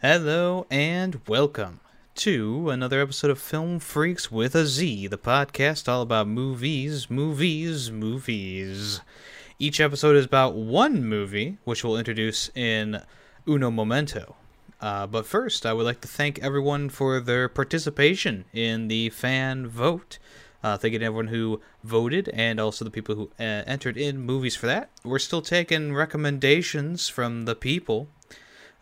Hello and welcome to another episode of Film Freaks with a Z, the podcast all about movies, movies, movies. Each episode is about one movie, which we'll introduce in uno momento. Uh, but first, I would like to thank everyone for their participation in the fan vote. Uh, thanking everyone who voted and also the people who uh, entered in movies for that. We're still taking recommendations from the people.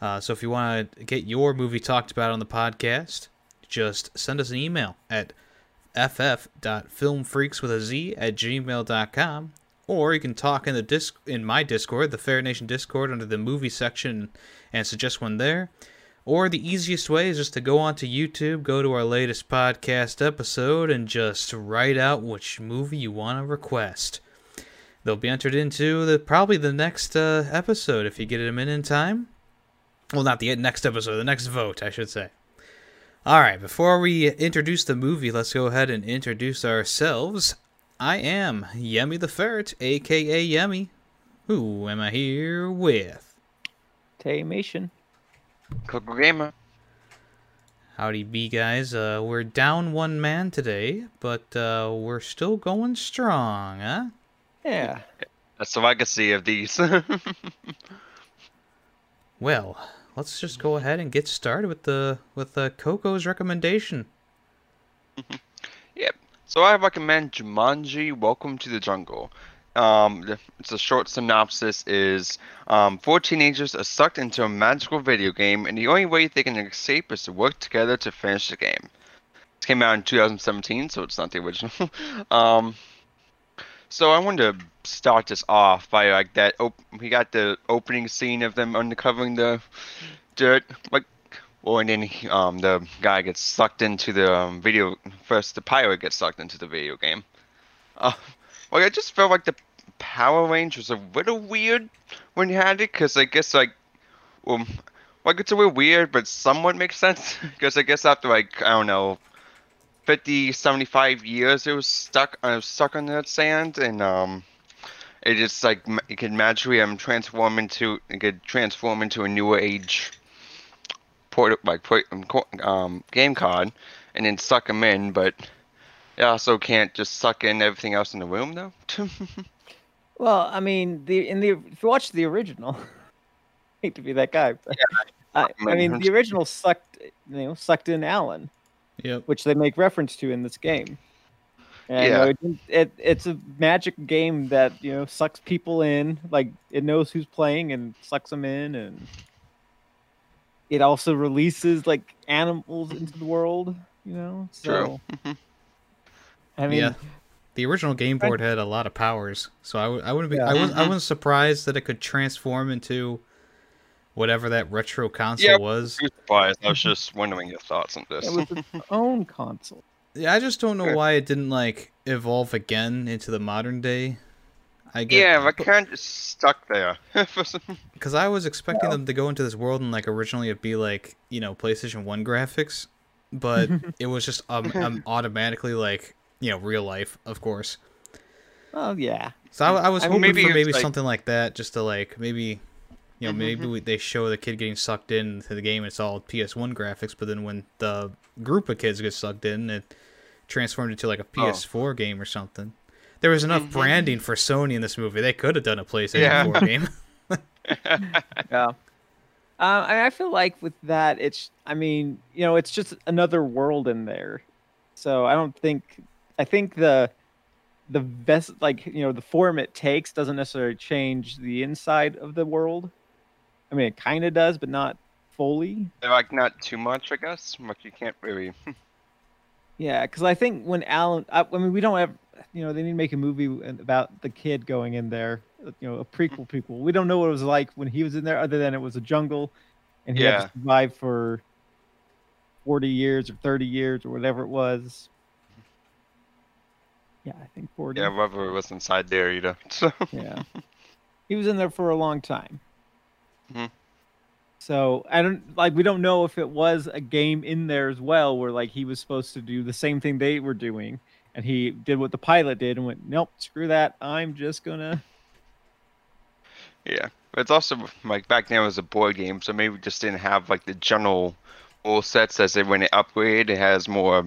Uh, so if you want to get your movie talked about on the podcast, just send us an email at ff.filmfreaks with a z at gmail.com or you can talk in the disc in my discord the fair nation discord under the movie section and suggest one there. Or the easiest way is just to go onto youtube go to our latest podcast episode and just write out which movie you want to request. They'll be entered into the probably the next uh, episode if you get them in in time well, not the next episode, the next vote, I should say. All right, before we introduce the movie, let's go ahead and introduce ourselves. I am Yemi the Ferret, aka Yemi. Who am I here with? Taymation. Coco Gamer. Howdy, B guys. Uh, we're down one man today, but uh, we're still going strong, huh? Yeah. That's the legacy of these. Well, let's just go ahead and get started with the with Coco's recommendation. yep. So I recommend Jumanji: Welcome to the Jungle. Um, it's a short synopsis is um, four teenagers are sucked into a magical video game, and the only way they can escape is to work together to finish the game. It came out in 2017, so it's not the original. um, so I wanted to start this off by like that. Op- we got the opening scene of them uncovering the dirt, like, well, and then um the guy gets sucked into the um, video. First, the pirate gets sucked into the video game. Uh, like I just felt like the power range was a little weird when you had it, cause I guess like, um, like it's a little weird, but somewhat makes sense. Because I guess after like I don't know 50, 75 years it was stuck I was stuck on that sand and um it just like it could magically um transform into it could transform into a newer age port like port, um game card and then suck them in but it also can't just suck in everything else in the room though. Well i mean the in the if you watch the original hate to be that guy but yeah, I, I mean the original sucked you know sucked in alan Yep. Which they make reference to in this game. And, yeah. You know, it, it, it's a magic game that you know sucks people in. Like it knows who's playing and sucks them in, and it also releases like animals into the world. You know, so True. I mean, yeah. The original game board had a lot of powers, so I w- I wouldn't be yeah. I was I mm-hmm. wasn't surprised that it could transform into whatever that retro console yeah, was. I was just wondering your thoughts on this. It was its own console. Yeah, I just don't know why it didn't like evolve again into the modern day. I get, yeah, I kind of stuck there. Because I was expecting them to go into this world and like originally it'd be like you know PlayStation One graphics, but it was just um, um, automatically like you know real life, of course. Oh yeah. So I, I was I hoping mean, maybe for maybe like... something like that, just to like maybe you know, mm-hmm. maybe we, they show the kid getting sucked into the game. It's all PS1 graphics, but then when the group of kids get sucked in, it transformed into like a PS4 oh. game or something. There was enough mm-hmm. branding for Sony in this movie. They could have done a PlayStation yeah. 4 game. yeah. Uh, I feel like with that, it's. I mean, you know, it's just another world in there. So I don't think. I think the the best, like you know, the form it takes doesn't necessarily change the inside of the world. I mean, it kind of does, but not fully. Like not too much, I guess. But you can't really. yeah, because I think when Alan, I, I, mean, we don't have, you know, they need to make a movie about the kid going in there. Uh, you know, a prequel hmm. prequel. We don't know what it was like when he was in there, other than it was a jungle, and he yeah. had to survive for forty years or thirty years or whatever it was. Yeah, I think forty. Yeah, whatever was inside there, you know. So. yeah, he was in there for a long time. Mm-hmm. So I don't like we don't know if it was a game in there as well where like he was supposed to do the same thing they were doing and he did what the pilot did and went nope screw that I'm just gonna yeah It's also like back then it was a board game, so maybe we just didn't have like the general rule sets as it when it upgraded. It has more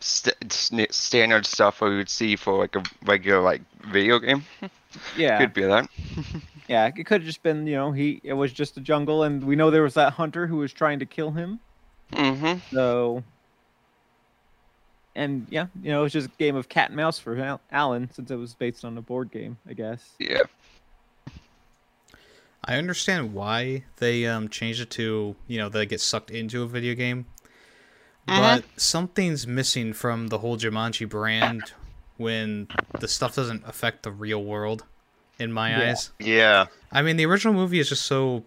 st- st- standard stuff we would see for like a regular like video game. Yeah, Could be that. yeah. It could have just been, you know, he it was just a jungle, and we know there was that hunter who was trying to kill him. Mm-hmm. So, and yeah, you know, it was just a game of cat and mouse for Alan since it was based on a board game, I guess. Yeah. I understand why they um, changed it to you know they get sucked into a video game, but something's missing from the whole Jumanji brand when the stuff doesn't affect the real world. In my Yeah. eyes, Yeah. I mean the original movie is just so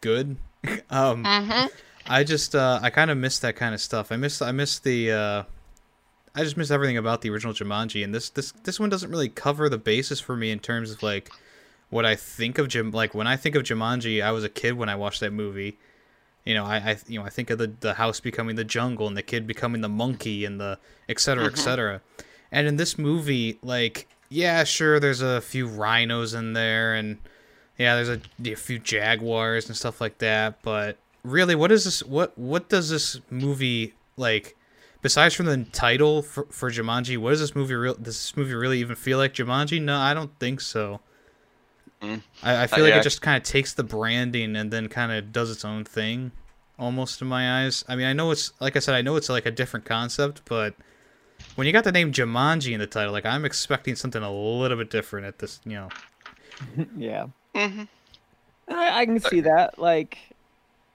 good. um, I just uh, I kind of miss that kind of stuff. I miss I miss the uh, I just miss everything about the original Jumanji, and this this this one doesn't really cover the basis for me in terms of like what I think of Jim. Like when I think of Jumanji, I was a kid when I watched that movie. You know, I, I you know I think of the the house becoming the jungle and the kid becoming the monkey and the et cetera, et cetera. And in this movie, like yeah, sure, there's a few rhinos in there and yeah, there's a, a few jaguars and stuff like that, but really what is this what what does this movie like besides from the title for, for Jumanji, what does this movie real does this movie really even feel like Jumanji? No, I don't think so. Mm. I, I feel Uh, like yeah. it just kind of takes the branding and then kind of does its own thing, almost in my eyes. I mean, I know it's like I said, I know it's like a different concept, but when you got the name Jumanji in the title, like I'm expecting something a little bit different at this, you know. yeah, Mm-hmm. I, I can see that. Like,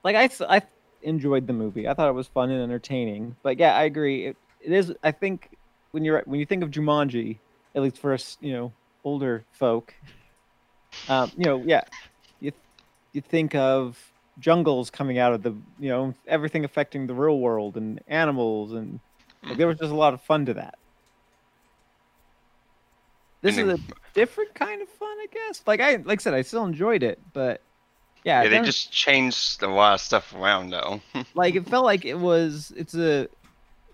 like I, I enjoyed the movie. I thought it was fun and entertaining. But yeah, I agree. It, it is. I think when you're when you think of Jumanji, at least for us, you know, older folk, um, you know, yeah, you you think of jungles coming out of the, you know, everything affecting the real world and animals and like, there was just a lot of fun to that. This And is a different kind of fun, I guess. Like I like I said, I still enjoyed it, but yeah, Yeah, they just changed a lot of stuff around though. like it felt like it was it's a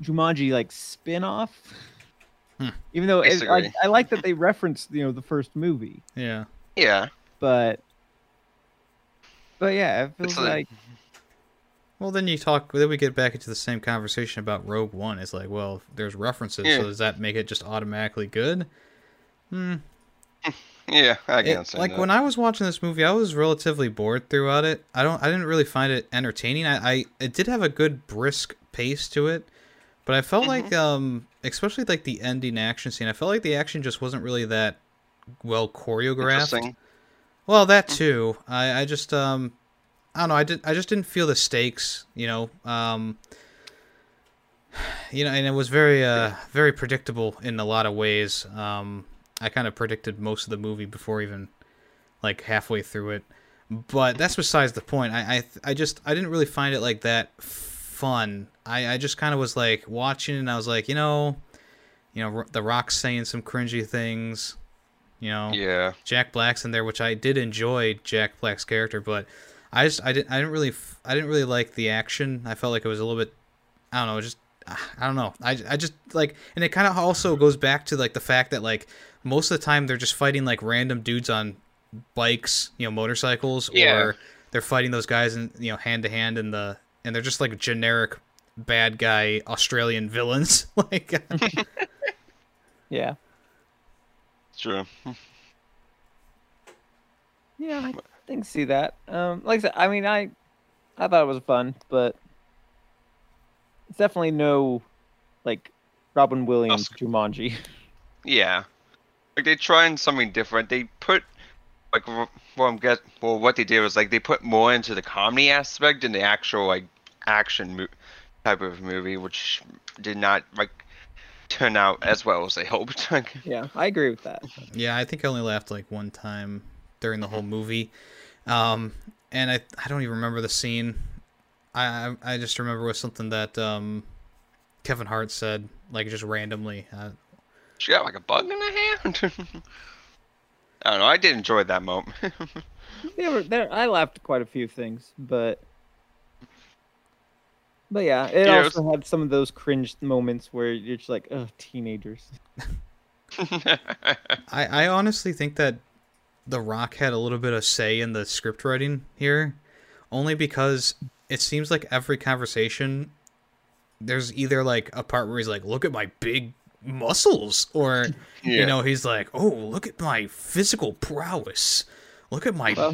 Jumanji like spin-off. Hmm. Even though it, like, I like that they referenced you know the first movie, Yeah. yeah. but but yeah, it feels It's like- like Well, then you talk. Then we get back into the same conversation about Rogue One. It's like, well, there's references, Yeah. so does that make it just automatically good? Hmm. Yeah, I It- can understand like that. when I was watching this movie, I was relatively bored throughout it. I don't. I didn't really find it entertaining. I. I it did have a good brisk pace to it, but I felt like, Mm-hmm. um, especially like the ending action scene. I felt like the action just wasn't really that well choreographed. Well, that too. I, I just um I don't know, I did I just didn't feel the stakes, you know. Um you know, and it was very uh very predictable in a lot of ways. Um I kind of predicted most of the movie before even like halfway through it. But that's besides the point. I I I just I didn't really find it like that fun. I I just kind of was like watching and I was like, you know, you know, The Rock's saying some cringy things. You know, Yeah. Jack Black's in there, which I did enjoy Jack Black's character, but I just I didn't I didn't really f- I didn't really like the action. I felt like it was a little bit I don't know, just ah, I don't know. I, I just like and it kind of also goes back to like the fact that like most of the time they're just fighting like random dudes on bikes, you know, motorcycles Yeah. or they're fighting those guys in you know hand to hand in the and they're just like generic bad guy Australian villains like yeah, True. yeah, I think see that. Um, like I said, I mean, I I thought it was fun, but it's definitely no like Robin Williams Oscar. Jumanji. Yeah. Like they're trying something different. They put like wh- well, I'm get well what they did was like they put more into the comedy aspect than the actual like action mo- type of movie, which did not like turn out as well as they hoped. Yeah, I agree with that. Yeah, I think I only laughed like one time during the whole movie, um, and I I don't even remember the scene. I I, I just remember it was something that um, Kevin Hart said like just randomly. Uh, she got like a bug in her hand. I don't know. I did enjoy that moment. There were there I laughed quite a few things, but but yeah, it Yeah, it also had some of those cringe moments where you're just like, oh, teenagers. I I honestly think that The Rock had a little bit of say in the script writing here, only because it seems like every conversation there's either like a part where he's like, "Look at my big muscles," or you know, he's like, "Oh, look at my physical prowess. Look at my Well,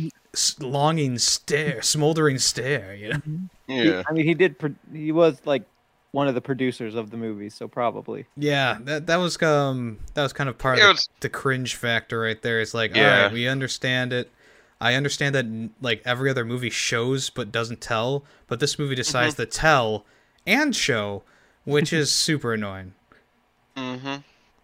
longing stare, smoldering stare." You know. he- Yeah. I mean, he did. Pro- he was like one of the producers of the movie, so probably. Yeah, that that was um that was kind of part It of the, was- the cringe factor right there. It's like, Yeah. right, we understand it. I understand that like every other movie shows but doesn't tell, but this movie decides Mm-hmm. to tell and show, which is super annoying. Mm-hmm.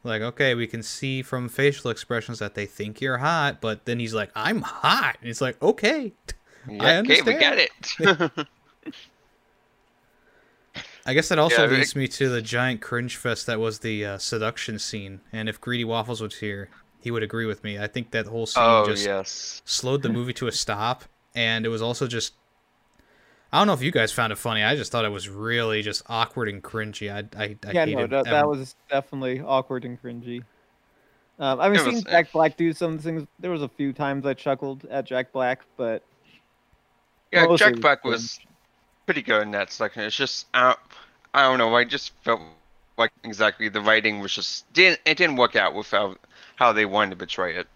Like, okay, we can see from facial expressions that they think you're hot, but then he's like, "I'm hot," and it's like, okay, Yeah, okay, we understand. get it. I guess that also Yeah, it- leads me to the giant cringe fest that was the uh, seduction scene. And if Greedy Waffles was here, he would agree with me. I think that whole scene oh just yes. slowed the movie to a stop, and it was also just. I don't know if you guys found it funny. I just thought it was really just awkward and cringy. I, I, I yeah, hated no, that, that was definitely awkward and cringy. Um, I mean, It seeing was- Jack Black do some things. There was a few times I chuckled at Jack Black, but Yeah, Jack Black good. was pretty good in that section. It's just I don't, I don't know. I just felt like exactly the writing was just didn't it didn't work out with how how they wanted to portray it.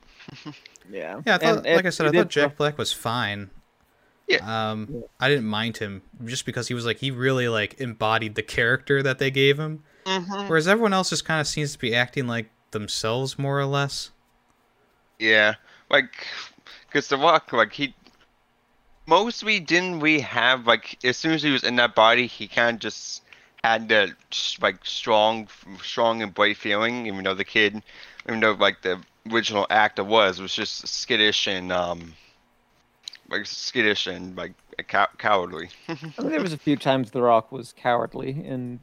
yeah. Yeah, I thought, And like I said, I thought did- Jack Black was fine. Yeah. Um, Yeah. I didn't mind him just because he was like he really like embodied the character that they gave him. Mm-hmm. Whereas everyone else just kind of seems to be acting like themselves more or less. Yeah, like because the Rock, like he mostly didn't we have like as soon as he was in that body, he kind of just had that like strong, strong and bright feeling. Even though the kid, even though like the original actor was was just skittish and um like skittish and like cow- cowardly. I mean, there was a few times The Rock was cowardly and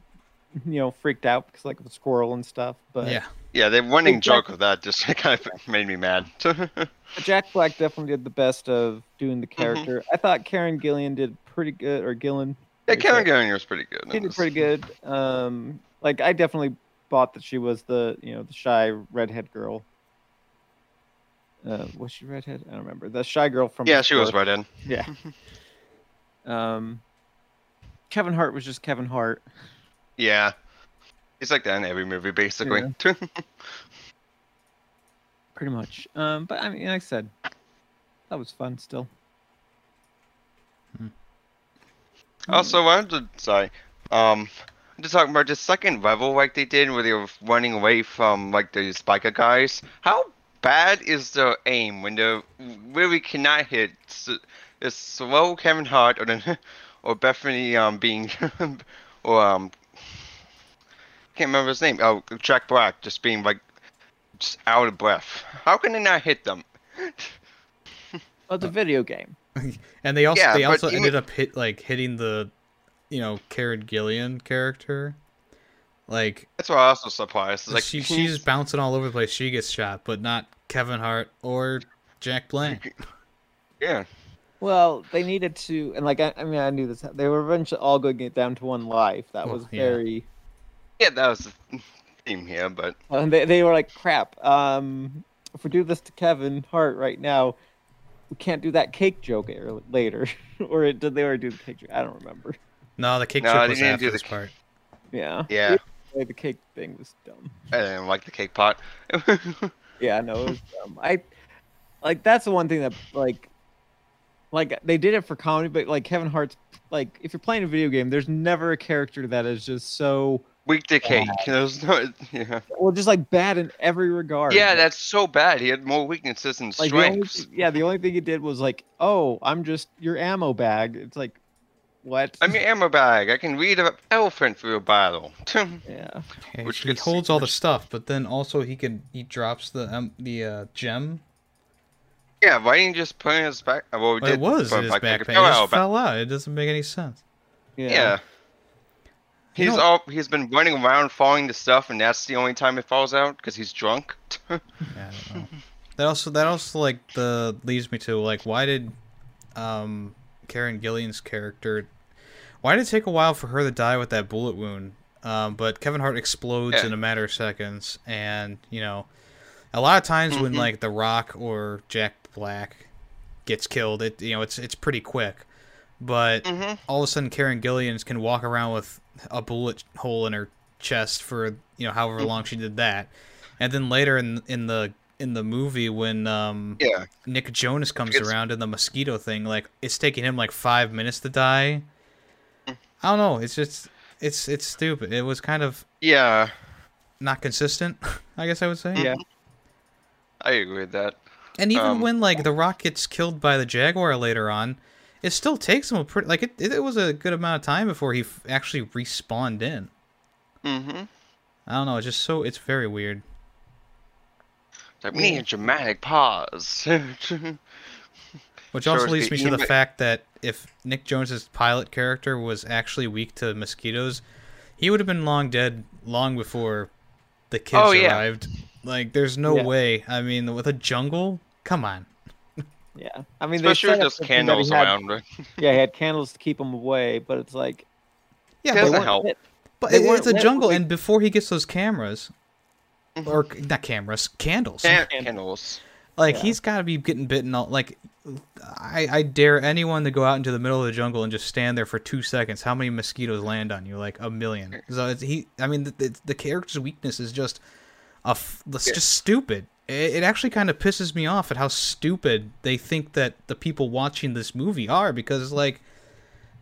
you know freaked out because like of a squirrel and stuff. But yeah. Yeah, the running Jack- joke of that just kind of made me mad. Jack Black definitely did the best of doing the Mm-hmm. character. I thought Karen Gillian did pretty good, or Gillen. yeah, Karen uh, Gillan was pretty good. She did pretty good. Um, like I definitely bought that she was the you know the shy redhead girl. Uh, was she redhead? I don't remember. The shy girl from. Yeah, she was before. right in. Yeah. um, Kevin Hart was just Kevin Hart. Yeah. He's like that in every movie, basically. pretty much. Um, but I mean, like I said, that was fun still. also, I wanted to say, um, to talk about the second level like they did where they were running away from like the spiker guys. How bad is the aim when they really cannot hit? S- It's slow Kevin Hart or then, or Bethany um being or um can't remember his name. Oh, Jack Black just being like just out of breath. How can they not hit them? Well, it's a video game. And they also Yeah, they but also even- ended up hit like hitting the, you know, Karen Gillian character. Like That's why I was so surprised. It's Like she she's bouncing all over the place. She gets shot, but not Kevin Hart or Jack Black. yeah. Well, they needed to, and like I, I mean, I knew this. They were eventually all going to get down to one life. That Well, was yeah. very. Yeah, that was the theme here, but And they they were like, "Crap! Um, if we do this to Kevin Hart right now, we can't do that cake joke er- later." or it, did they already do the cake joke? I don't remember. No, the cake No, chip they was didn't after do this c- part. Yeah. yeah, Either the cake thing was dumb. I didn't like the cake pot. Yeah, no, it was dumb. I like that's the one thing that like like they did it for comedy, but like Kevin Hart's like if you're playing a video game, there's never a character that is just so Weak to cake. There's no, yeah. well just like bad in every regard. yeah, that's so bad. He had more weaknesses than like the only, strengths. yeah, the only thing he did was like, "Oh, I'm just your ammo bag." It's like, what? I'm your ammo bag. I can read an elephant through a bottle. yeah, Yeah, Which he gets- holds all the stuff, but then also he can he drops the um, the uh, gem. yeah, why didn't you just put it in his back? Well, we But did it was in his like, backpack. a It just fell out. It doesn't make any sense. yeah, Yeah. He's know- all he's been running around falling to stuff, and that's the only time it falls out because he's drunk. Yeah, I don't know. that also that also like the leads me to like why did um Karen Gillian's character why did it take a while for her to die with that bullet wound? Um, but Kevin Hart explodes Yeah. in a matter of seconds, and you know A lot of times when Mhm. like The Rock or Jack Black gets killed, it you know it's it's pretty quick. But hmm all of a sudden, Karen Gillian can walk around with a bullet hole in her chest for you know however long she did that, and then later in in the in the movie when um Yeah. Nick Jonas comes It's- around in the mosquito thing, like it's taking him like five minutes to die. Mm. I don't know. It's just it's it's stupid. It was kind of Yeah. not consistent. I guess I would say. Yeah. I agree with that. And even Um, when like the Rock gets killed by the Jaguar later on, it still takes him a pretty like it. It was a good amount of time before he f- actually respawned in. Mm-hmm. I don't know. It's just so it's very weird. Like we need a dramatic pause. Which also leads me to the fact that if Nick Jonas's pilot character was actually weak to mosquitoes, he would have been long dead long before the kids Oh, yeah. arrived. Like, there's no Yeah. way. I mean, with a jungle, come on. Yeah, I mean, they Especially set with up those something that he candles had- around. right? Yeah, he had candles to keep them away, but it's like Yeah, It but, doesn't help. lit. but it- weren't it's a jungle, when and before he gets those cameras, mm-hmm. or not cameras, candles. Can- Can- candles. Like Yeah. he's got to be getting bitten. All like, I I dare anyone to go out into the middle of the jungle and just stand there for two seconds. How many mosquitoes land on you? Like a million. So it's, he, I mean, the, the, the character's weakness is just a, f- it's Yeah. just stupid. It, it actually kind of pisses me off at how stupid they think that the people watching this movie are because like,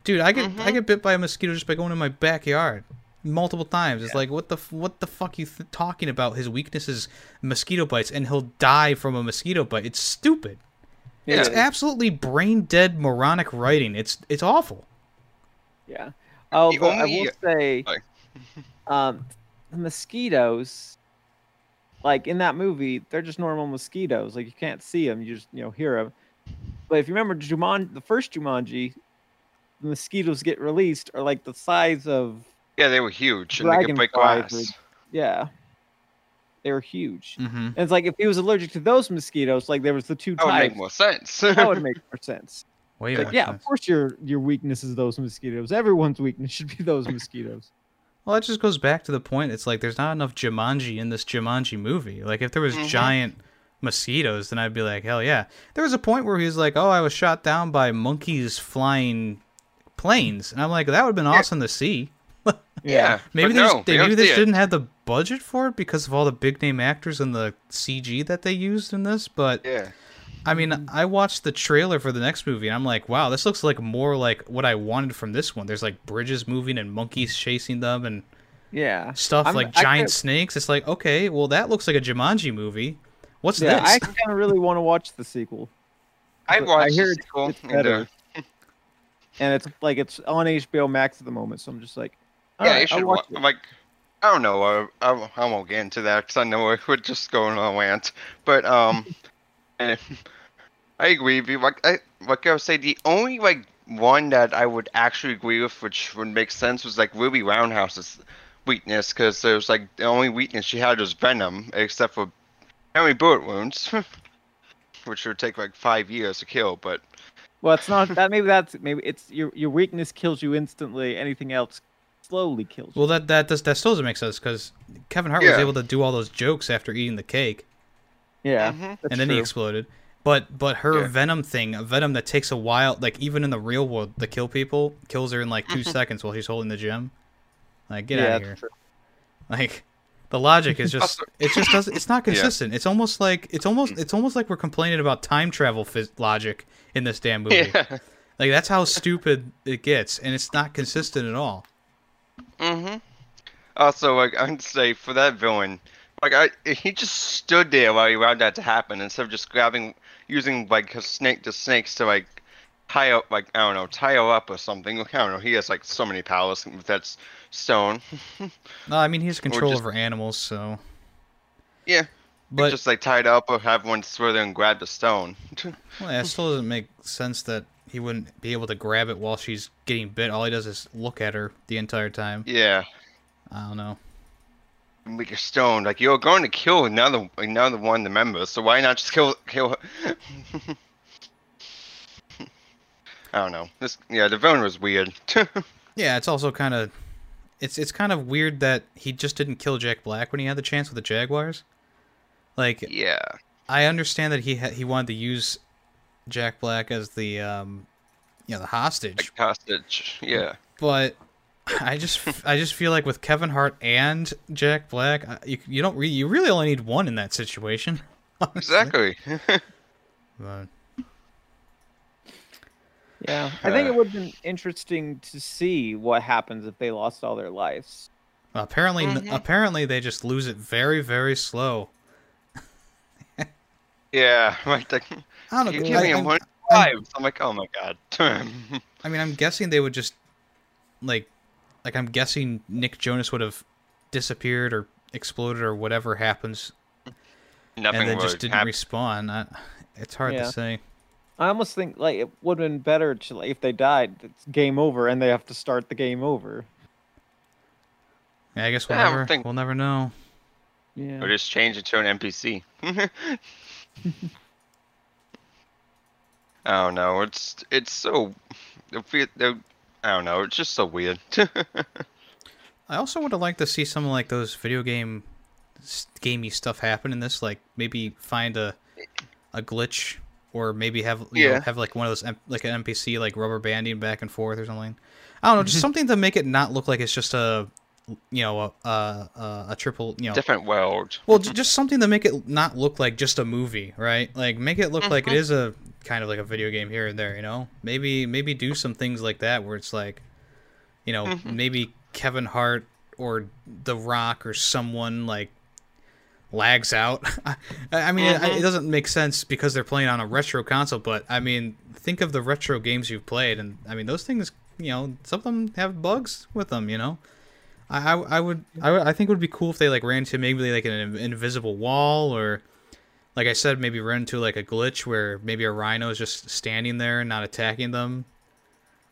dude, I get I Mhm. get bit by a mosquito just by going in my backyard multiple times. It's like what the what the fuck you th- talking about? His weakness is mosquito bites, and he'll die from a mosquito bite. It's stupid. Yeah. It's absolutely brain dead moronic writing. It's it's awful. Yeah. Oh, The but I will say, um, the mosquitoes, like in that movie, they're just normal mosquitoes. Like you can't see them, you just you know hear them. But if you remember Juman, the first Jumanji, the mosquitoes get released are like the size of Yeah, they were huge and they could break Dragonflies glass. yeah, they were huge. Mm-hmm. And it's like if he was allergic to those mosquitoes, like there was the two That would make more sense. that would make more sense. Way Like, yeah, sense. of course your your weakness is those mosquitoes. Everyone's weakness should be those mosquitoes. Well, it just goes back to the point. It's like there's not enough Jumanji in this Jumanji movie. Like if there was Mhm. giant mosquitoes, then I'd be like, hell yeah. There was a point where he was like, oh, I was shot down by monkeys flying planes, and I'm like, that would have been Yeah. awesome to see. yeah. Maybe they, no, they maybe they just didn't have the budget for it because of all the big name actors and the CG that they used in this. But Yeah. I mean, I watched the trailer for the next movie, and I'm like, wow, this looks like more like what I wanted from this one. There's like bridges moving and monkeys chasing them and Yeah. stuff I'm- like I giant could- snakes. It's like, okay, well, that looks like a Jumanji movie. What's Yeah, this? I kind of really want to watch the sequel, I But watched I hear the it's- sequel it's and, better. uh, and it's like it's on HBO Max at the moment. So I'm just like, yeah, you alright, I'll should watch wa- it. like. I don't know. I, I, I won't get into that because I know we're we're just going on a rant. But um, and I agree with you. Like I like I would say, the only like one that I would actually agree with, which would make sense, was like Ruby Roundhouse's weakness, because there was like the only weakness she had was venom, except for how many bullet wounds, which would take like five years to kill. But Well, it's not that. Maybe that's maybe it's your your weakness kills you instantly. Anything else slowly kills you. well, that that does that still doesn't make sense because Kevin Hart was able to do all those jokes after eating the cake, yeah, Mhm. that's and then he exploded. But but her Yeah. venom thing, a venom that takes a while, like even in the real world, to kill people, kills her in like 2 Mhm. seconds while she's holding the gem. Like get yeah, out of here. true. Like the logic is just it just doesn't it's not Yeah. consistent. It's almost like it's almost it's almost like we're complaining about time travel phys- logic in this damn movie. yeah. Like that's how stupid it gets, and it's not consistent at all. Mm-hmm. Also, like I'd say for that villain, like I he just stood there while he allowed that to happen instead of just grabbing using like his snake the snakes to like tie up like I don't know tie her up or something. I don't know. He has like so many powers with that stone. No, I mean he has control just- over animals, so. Yeah, But just like tied up or have one throw there and grab the stone. well, yeah, it still doesn't make sense that he wouldn't be able to grab it while she's getting bit. All he does is look at her the entire time. yeah, I don't know. Make a stone. Like you're going to kill another another one of the members, so why not just kill kill? her? I don't know. This yeah, the villain was weird. Yeah, it's also kind of, it's it's kind of weird that he just didn't kill Jack Black when he had the chance with the Jaguars. Like Yeah. I understand that he ha- he wanted to use Jack Black as the um you know the hostage, Like hostage. Yeah. but I just I just feel like with Kevin Hart and Jack Black, you you don't re- you really only need one in that situation. honestly. Exactly. But, Yeah, I think Uh. it would have been interesting to see what happens if they lost all their lives. well, apparently Mhm. apparently they just lose it very very slow. yeah. Like I don't know. you're giving him one I'm- lives. I'm like, oh my god. I mean, I'm guessing they would just like, like I'm guessing Nick Jonas would have disappeared or exploded or whatever happens, Nothing and then just didn't happen. respawn. I, it's hard Yeah. to say. I almost think like it would have been better to like, if they died, it's game over, and they have to start the game over. Yeah, I guess we'll Yeah, never think- we'll never know. Yeah. Or just change it to an NPC. I don't know. It's it's so. I feel- I don't know. It's just so weird. I also would have liked to see some like those video game, gamey stuff happen in this. Like maybe find a a glitch, or maybe have you know, Yeah. have like one of those like an NPC like rubber banding back and forth or something. I don't know, just mm-hmm. something to make it not look like it's just a you know a a, a, a triple you know Different world. Well, j- just something to make it not look like just a movie, right? Like make it look like it is a kind of like a video game here and there, you know? Maybe maybe do some things like that where it's like you know, Mhm. maybe Kevin Hart or The Rock or someone like lags out. I, I mean, it, Mhm. it doesn't make sense because they're playing on a retro console, but I mean, think of the retro games you've played and I mean, those things, you know, some of them have bugs with them, you know? I, I, I would I, would- I think it would be cool if they like ran into maybe like an invisible wall or like I said maybe run into like a glitch where maybe a rhino is just standing there and not attacking them.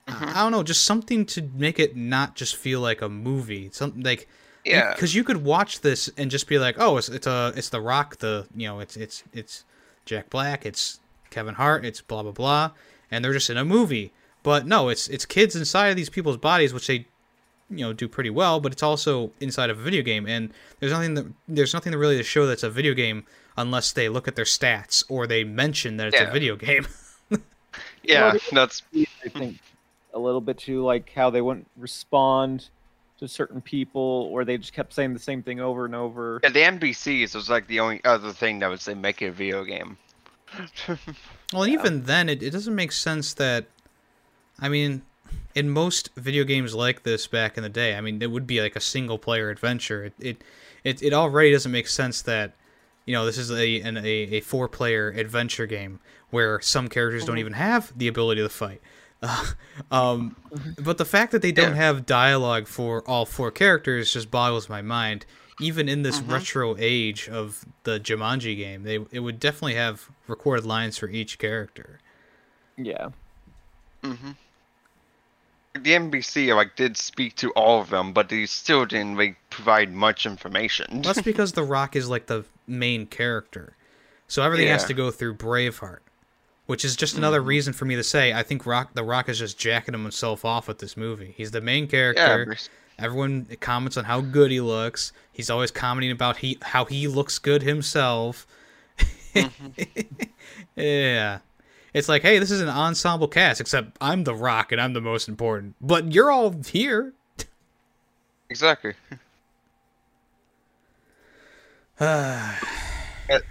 Mm-hmm. I, I don't know, just something to make it not just feel like a movie. Something like Yeah. because you could watch this and just be like, oh, it's it's a it's The Rock, the you know it's it's it's Jack Black, it's Kevin Hart, it's blah blah blah, and they're just in a movie. But no, it's it's kids inside of these people's bodies, which they you know do pretty well, but it's also inside of a video game, and there's nothing that there's nothing to really to show that's a video game unless they look at their stats or they mention that it's a video game. Yeah. Well, That's. I think a little bit too, like how they wouldn't respond to certain people, or they just kept saying the same thing over and over. Yeah, the NPCs was like the only other thing that would say make it a video game. Well, even then, it, it doesn't make sense that. I mean, in most video games like this back in the day, I mean, it would be like a single player adventure. It it it, it already doesn't make sense that you know this is a an, a, a four player adventure game where some characters don't even have the ability to fight. Uh, um, but the fact that they don't Yeah. have dialogue for all four characters just boggles my mind. Even in this Mhm. retro age of the Jumanji game, they it would definitely have recorded lines for each character. Yeah. hmm The NPC like did speak to all of them, but they still didn't like provide much information. That's because The Rock is like the main character, so everything has to go through Braveheart, which is just another Mhm. reason for me to say I think Rock The Rock is just jacking himself off with this movie. He's the main character. bas- Everyone comments on how good he looks. He's always commenting about he how he looks good himself. yeah. It's like, hey, this is an ensemble cast, except I'm the Rock and I'm the most important. But you're all here. exactly.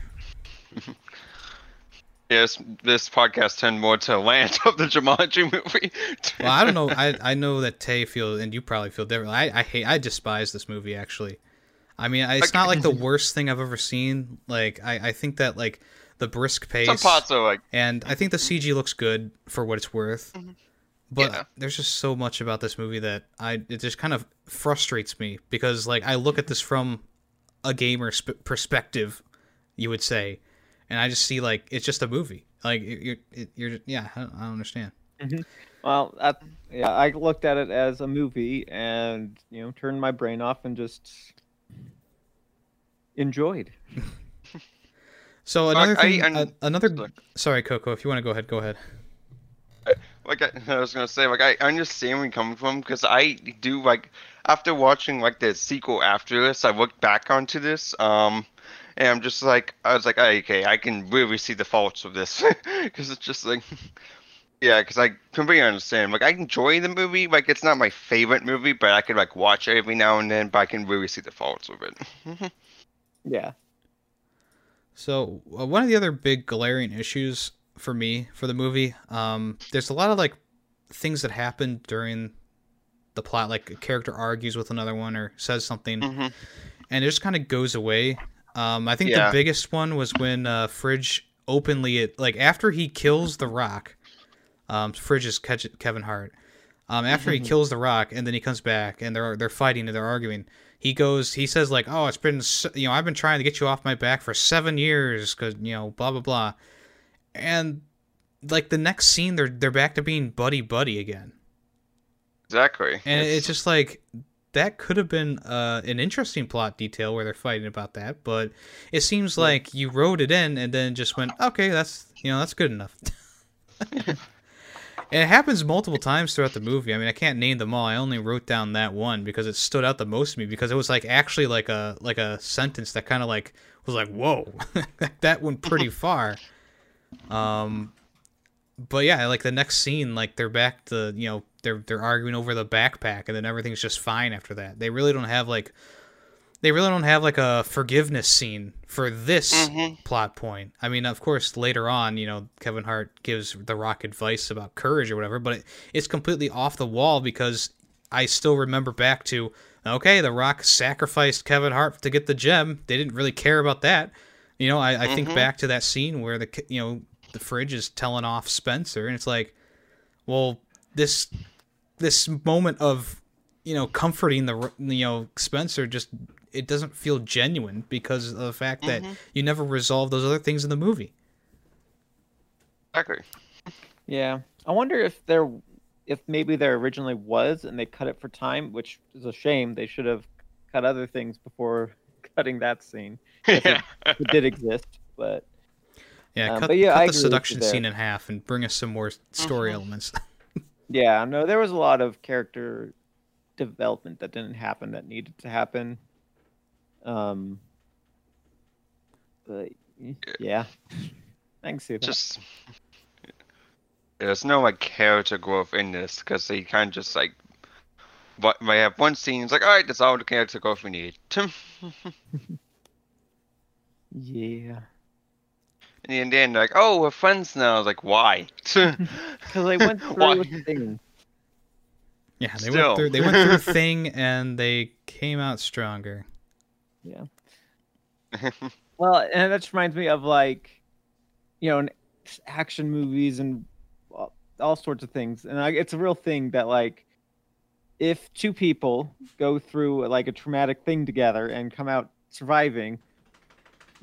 Yes, this podcast turned more to land of the Jumanji movie. well, I don't know. I I know that Tay feels, and you probably feel differently. I I hate. I despise this movie. Actually, I mean, it's Like- not like the worst thing I've ever seen. Like, I I think that like the brisk pace, Some parts are like, and I think the CG looks good for what it's worth. Mhm. But Yeah. there's just so much about this movie that I it just kind of frustrates me because like I look at this from a gamer sp- perspective, you would say, and I just see like it's just a movie. Like you're you're, you're yeah, I don't, I don't understand. Well, that, yeah, I looked at it as a movie, and you know, turned my brain off and just enjoyed. So Like, another I- thing, and- uh, another. Look. Sorry, Coco. If you want to go ahead, go ahead. like I, I was gonna say, like I understand where you're coming from because I do like after watching like the sequel after this, I looked back onto this, um, and I'm just like, I was like, oh, okay, I can really see the faults of this because it's just like, yeah, because I completely understand. Like, I enjoy the movie. Like, it's not my favorite movie, but I could like watch it every now and then. But I can really see the faults of it. yeah. So uh, one of the other big glaring issues for me for the movie, um, there's a lot of like things that happen during the plot, like a character argues with another one or says something, mm-hmm. and it just kind of goes away. Um, I think Yeah. the biggest one was when uh, Fridge openly, it, like after he kills the Rock, um, Fridge is Ke- Kevin Hart. Um, after he kills the Rock, and then he comes back, and they're they're fighting and they're arguing. He goes, he says like, "Oh, it's been, you know, I've been trying to get you off my back for seven years, cause you know, blah blah blah," and like the next scene, they're they're back to being buddy buddy again, Exactly. and it's just like that could have been uh, an interesting plot detail where they're fighting about that, but it seems like you wrote it in and then just went, "Okay, that's you know, that's good enough." It happens multiple times throughout the movie. I mean, I can't name them all. I only wrote down that one because it stood out the most to me because it was like actually like a like a sentence that kind of like was like, "Whoa." that went pretty far. Um but yeah, like the next scene like they're back to, you know, they're they're arguing over the backpack and then everything's just fine after that. They really don't have like they really don't have like a forgiveness scene for this Mhm. plot point. I mean, of course, later on, you know, Kevin Hart gives The Rock advice about courage or whatever, but it, it's completely off the wall because I still remember back to okay, The Rock sacrificed Kevin Hart to get the gem. They didn't really care about that. You know, I, I think Mhm. back to that scene where the you know the fridge is telling off Spencer, and it's like, well, this this moment of you know comforting the you know Spencer just it doesn't feel genuine because of the fact that Mhm. you never resolve those other things in the movie. Exactly. Yeah. I wonder if there if maybe there originally was and they cut it for time, which is a shame. They should have cut other things before cutting that scene. yeah. It did exist, but Yeah, Um, cut, but yeah, cut the agree with seduction there. scene in half and bring us some more story Mhm. elements. yeah, no, there was a lot of character development that didn't happen that needed to happen. Um but yeah. I can see that. just there's no like character growth in this because they kind of just like but they have one scene it's like all right that's all the character growth we need yeah. and in the end they're like oh we're friends now I was like why Because they went through Why? with things. yeah, they Still. went through they went through a thing and they came out stronger. Yeah. Well, and that just reminds me of like, you know, action movies and all, all sorts of things. And I, it's a real thing that like, if two people go through like a traumatic thing together and come out surviving,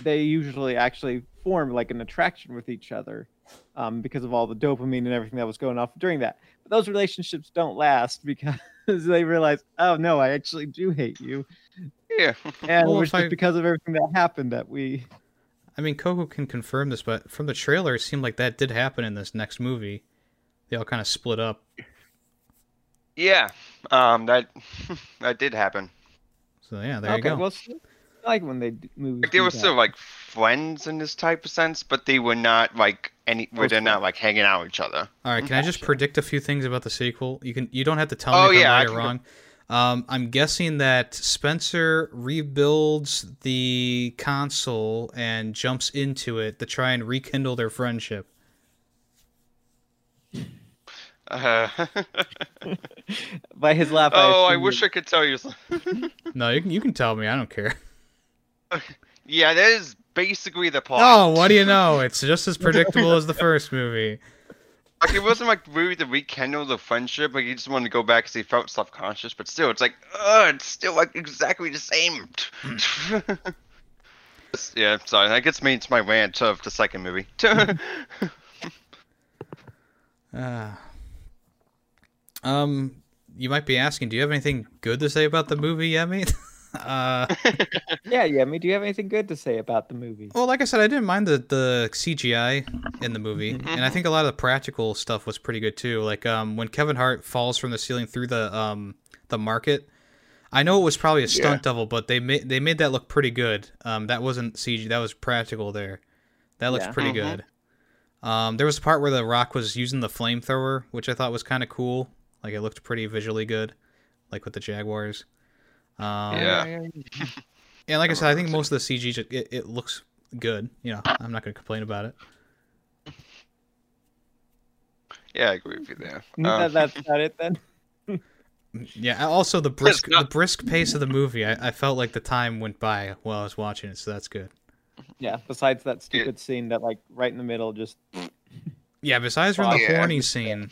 they usually actually form like an attraction with each other, um, because of all the dopamine and everything that was going off during that. But those relationships don't last because they realize, oh no, I actually do hate you. Yeah And Well, it was just I- because of everything that happened that we. I mean, Coco can confirm this, but from the trailer, it seemed like that did happen in this next movie. They all kind of split up. yeah um that that did happen So yeah, there okay, you go. well, like when they d- movies. like they were that. still like friends in this type of sense but they were not like any where they're not like hanging out with each other All right, can I just predict a few things about the sequel? You can you don't have to tell Oh, me if yeah, I I'm right or can go- wrong. Um, I'm guessing that Spencer rebuilds the console and jumps into it to try and rekindle their friendship. uh, By his laugh. oh i assume wish that- i could tell you something. No, you can you can tell me. I don't care. yeah that is basically the plot Oh, what do you know? It's just as predictable as the first movie. Like it wasn't like really to rekindle the friendship. Like he just wanted to go back because he felt self conscious. But still, it's like, uh, it's still like exactly the same. yeah, sorry. That gets me into my rant of the second movie. Uh, um, you might be asking, do you have anything good to say about the movie, Yemi? uh, Yeah, yeah. I mean, do you have anything good to say about the movie? well, like I said, I didn't mind the the CGI in the movie, and I think a lot of the practical stuff was pretty good too. Like um, when Kevin Hart falls from the ceiling through the um the market, I know it was probably a stunt double, but they made they made that look pretty good. Um, that wasn't CG, that was practical there. That looks Yeah. pretty Mhm. good. Um, there was a part where the Rock was using the flamethrower, which I thought was kind of cool. Like it looked pretty visually good, like with the Jaguars. Um, Yeah. And like I said, I think most of the CG ju- it, it looks good. You know, I'm not gonna complain about it. Yeah, I agree with you there. Um, that's not it then. Yeah. Also, the brisk not- the brisk pace of the movie, I, I felt like the time went by while I was watching it, so that's good. Yeah. Besides that stupid scene that like right in the middle, just Yeah. Besides from Oh, the yeah. horny scene,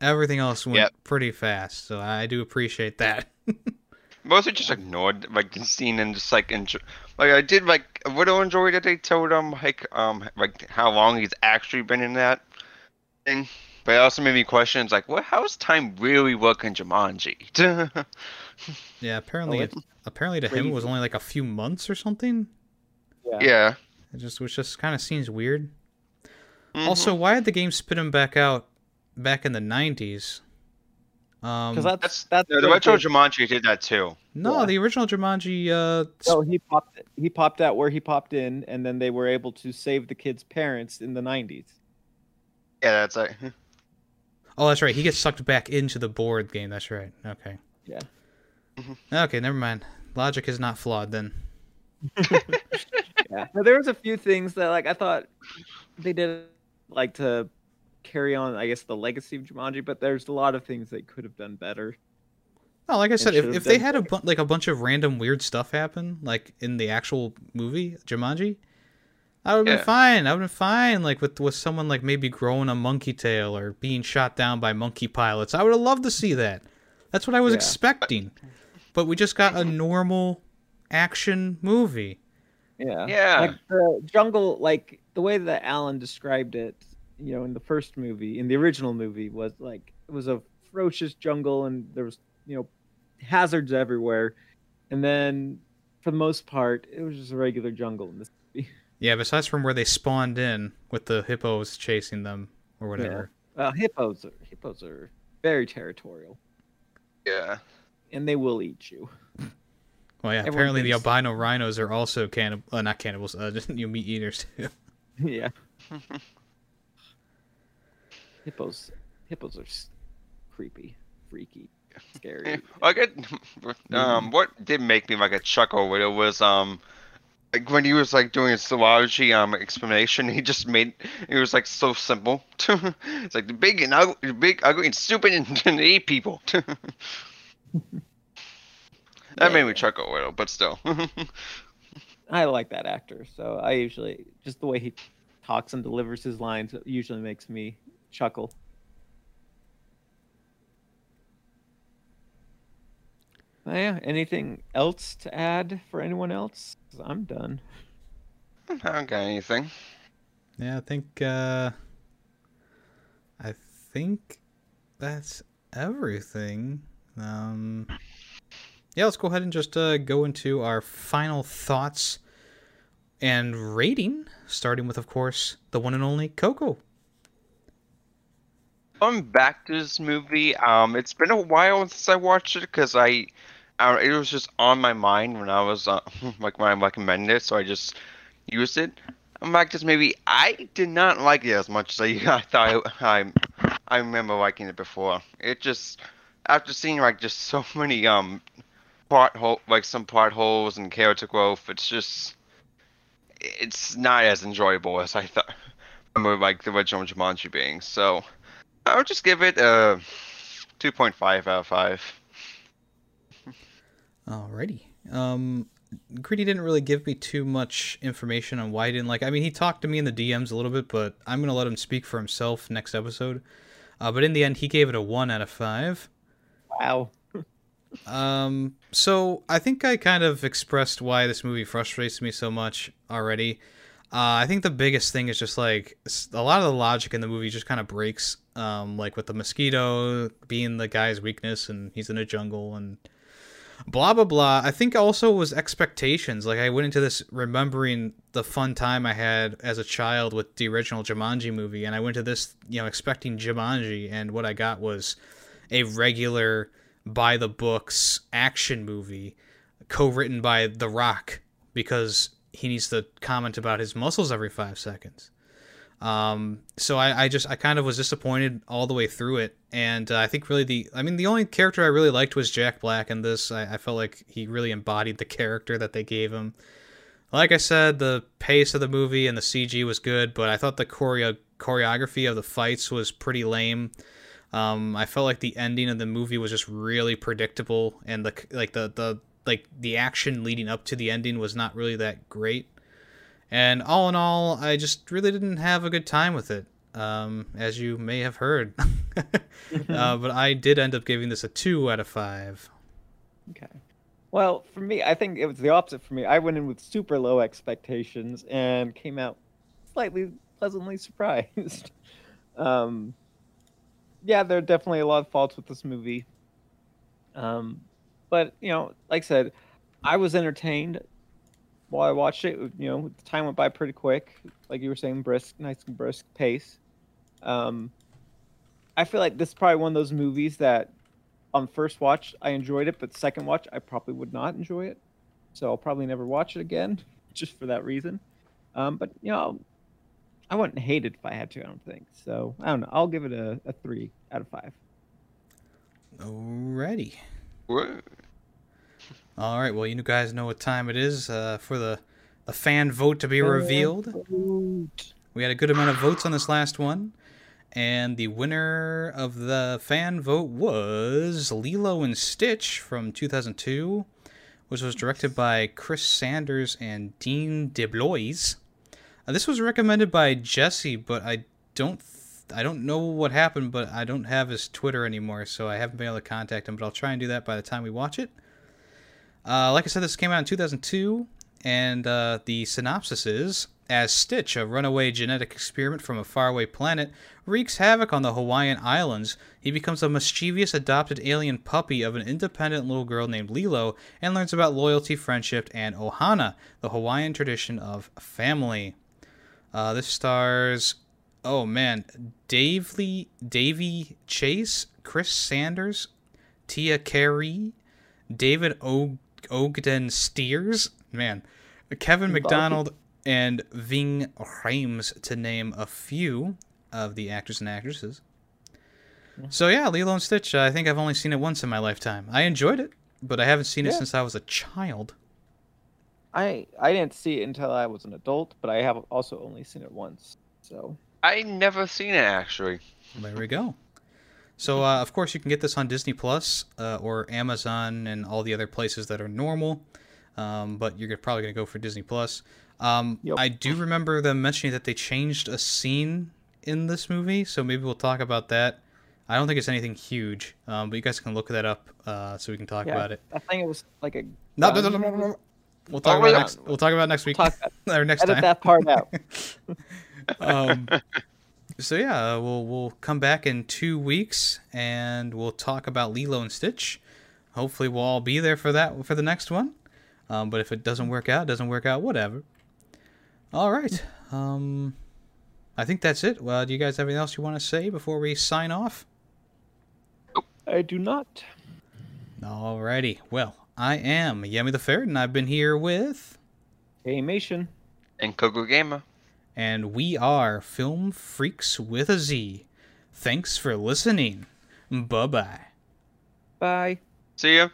everything else went Yep. pretty fast. So I do appreciate that. Mostly just ignored like the scene and just like enjoy. Like I did like a little enjoy that they told him like um like how long he's actually been in that thing. But it also made me question, it's like, what? How's time really work in Jumanji? yeah. Apparently, Oh, it, apparently to him it was only like a few months or something. yeah. yeah. It just which just kind of seems weird. Mhm. Also, why did the game spit him back out back in the '90s? Um, Because that's that's that's no, the what retro did- Jumanji did that too. no, yeah. the original Jumanji. Uh, No, he popped. He popped out where he popped in, and then they were able to save the kid's parents in the '90s. Yeah, that's like Oh, that's right. He gets sucked back into the board game. That's right. Okay. Yeah. Mhm. Okay, never mind. Logic is not flawed then. Yeah. Now, there was a few things that like I thought they did like to carry on. I guess the legacy of Jumanji, but there's a lot of things they could have done better. Oh, like I said, if, if they had a bu- like a bunch of random weird stuff happen, like in the actual movie Jumanji, I would have Yeah. been fine. I would have been fine. Like with with someone like maybe growing a monkey tail or being shot down by monkey pilots. I would have loved to see that. That's what I was Yeah. expecting. But we just got a normal action movie. Yeah. Yeah. Like the jungle, like the way that Alan described it, you know, in the first movie, in the original movie, was like it was a ferocious jungle and there was, you know, hazards everywhere. And then for the most part, it was just a regular jungle in this movie. Yeah, besides from where they spawned in with the hippos chasing them or whatever. yeah. Well, hippos are hippos are very territorial yeah. and they will eat you. Well, yeah. Everyone apparently the albino rhinos are also cannibal. Uh, not cannibals. Uh, just you meat eaters too. yeah. Hippos hippos are creepy, freaky, scary. I get um what did make me like a chuckle when it was um like when he was like doing his zoology um explanation he just made it was like so simple. It's like the big and ugly big ugly and stupid and, and eat people. That made me chuckle a little but still. I like that actor, so I usually just the way he talks and delivers his lines usually makes me chuckle. Oh, yeah. Anything else to add for anyone else? 'Cause I'm done. I don't got anything Yeah, I think uh I think that's everything. Um Yeah, let's go ahead and just uh, go into our final thoughts and rating, starting with of course the one and only Coco. Going back to this movie, um, it's been a while since I watched it because I, I, it was just on my mind when I was uh, like when I recommended it, so I just used it. I'm back to this movie. I did not like it as much as I, I thought I, I remember liking it before. It just after seeing like just so many um plot hole like some plot holes and character growth, it's just it's not as enjoyable as I thought. Remember like the original Jumanji being so. I would just give it a 2.5 out of 5. Alrighty. Um, Greedy didn't really give me too much information on why he didn't like. I mean, he talked to me in the DMs a little bit, but I'm gonna let him speak for himself next episode. Uh, but in the end, he gave it a one out of five. Wow. Um, so I think I kind of expressed why this movie frustrates me so much already. Uh, I think the biggest thing is just like a lot of the logic in the movie just kind of breaks. Um, like with the mosquito being the guy's weakness, and he's in a jungle, and blah blah blah. I think also was expectations. Like I went into this remembering the fun time I had as a child with the original Jumanji movie, and I went to this, you know, expecting Jumanji, and what I got was a regular by the books action movie co-written by The Rock because he needs to comment about his muscles every five seconds. Um, so I, I just I kind of was disappointed all the way through it, and uh, I think really the I mean the only character I really liked was Jack Black in this. I, I felt like he really embodied the character that they gave him. Like I said, the pace of the movie and the CG was good, but I thought the choreo- choreography of the fights was pretty lame. Um, I felt like the ending of the movie was just really predictable, and the like the the like the action leading up to the ending was not really that great. And all in all, I just really didn't have a good time with it, um, as you may have heard. uh, but I did end up giving this a two out of five. Okay. Well, for me, I think it was the opposite for me. I went in with super low expectations and came out slightly pleasantly surprised. um, yeah, there are definitely a lot of faults with this movie. Um, but you know, like I said, I was entertained while I watched it. You know, the time went by pretty quick. Like you were saying, brisk, nice and brisk pace. Um, I feel like this is probably one of those movies that, on first watch, I enjoyed it, but second watch, I probably would not enjoy it. So I'll probably never watch it again, just for that reason. Um, but you know, I wouldn't hate it if I had to. I don't think so. I don't know. I'll give it a, a three out of five. Alrighty. Whoa. All right. Well, you guys know what time it is uh, for the the fan vote to be revealed. We had a good amount of votes on this last one, and the winner of the fan vote was Lilo and Stitch from 2002, which was directed by Chris Sanders and Dean DeBlois. Uh, this was recommended by Jesse, but I don't. I don't know what happened, but I don't have his Twitter anymore, so I haven't been able to contact him. But I'll try and do that by the time we watch it. Uh, like I said, this came out in 2002, and uh, the synopsis is As Stitch, a runaway genetic experiment from a faraway planet, wreaks havoc on the Hawaiian Islands, he becomes a mischievous adopted alien puppy of an independent little girl named Lilo and learns about loyalty, friendship, and ohana, the Hawaiian tradition of family. Uh, this stars, oh man, Davey, Daveigh Chase, Chris Sanders, Tia Carey, David o- Ogden Stiers, man, Kevin McDonald, and Ving Rhames, to name a few of the actors and actresses. Mm-hmm. So yeah, Lilo and Stitch. Uh, I think I've only seen it once in my lifetime. I enjoyed it, but I haven't seen it since I was a child. I I didn't see it until I was an adult, but I have also only seen it once. So I never seen it actually. There we go. So, uh, of course, you can get this on Disney Plus uh, or Amazon and all the other places that are normal. Um, but you're probably going to go for Disney Plus. Um, Yep. I do remember them mentioning that they changed a scene in this movie, so maybe we'll talk about that. I don't think it's anything huge, um, but you guys can look that up uh, so we can talk yeah, about it. I think it was like a. No, no, no, no, no. We'll talk Oh, about it next. We'll talk about next week Talk, or next edit time. that part out. um, so yeah, uh, we'll we'll come back in two weeks and we'll talk about Lilo and Stitch. Hopefully, we'll all be there for that for the next one. Um, but if it doesn't work out, doesn't work out, whatever. All right. Um, I think that's it. Well, do you guys have anything else you want to say before we sign off? I do not. Alrighty. Well, I am Yemi the Ferret, and I've been here with, Hey, Mation. And Coco Gamer. And we are Film Freaks with a Z. Thanks for listening. Bye bye. Bye. See ya.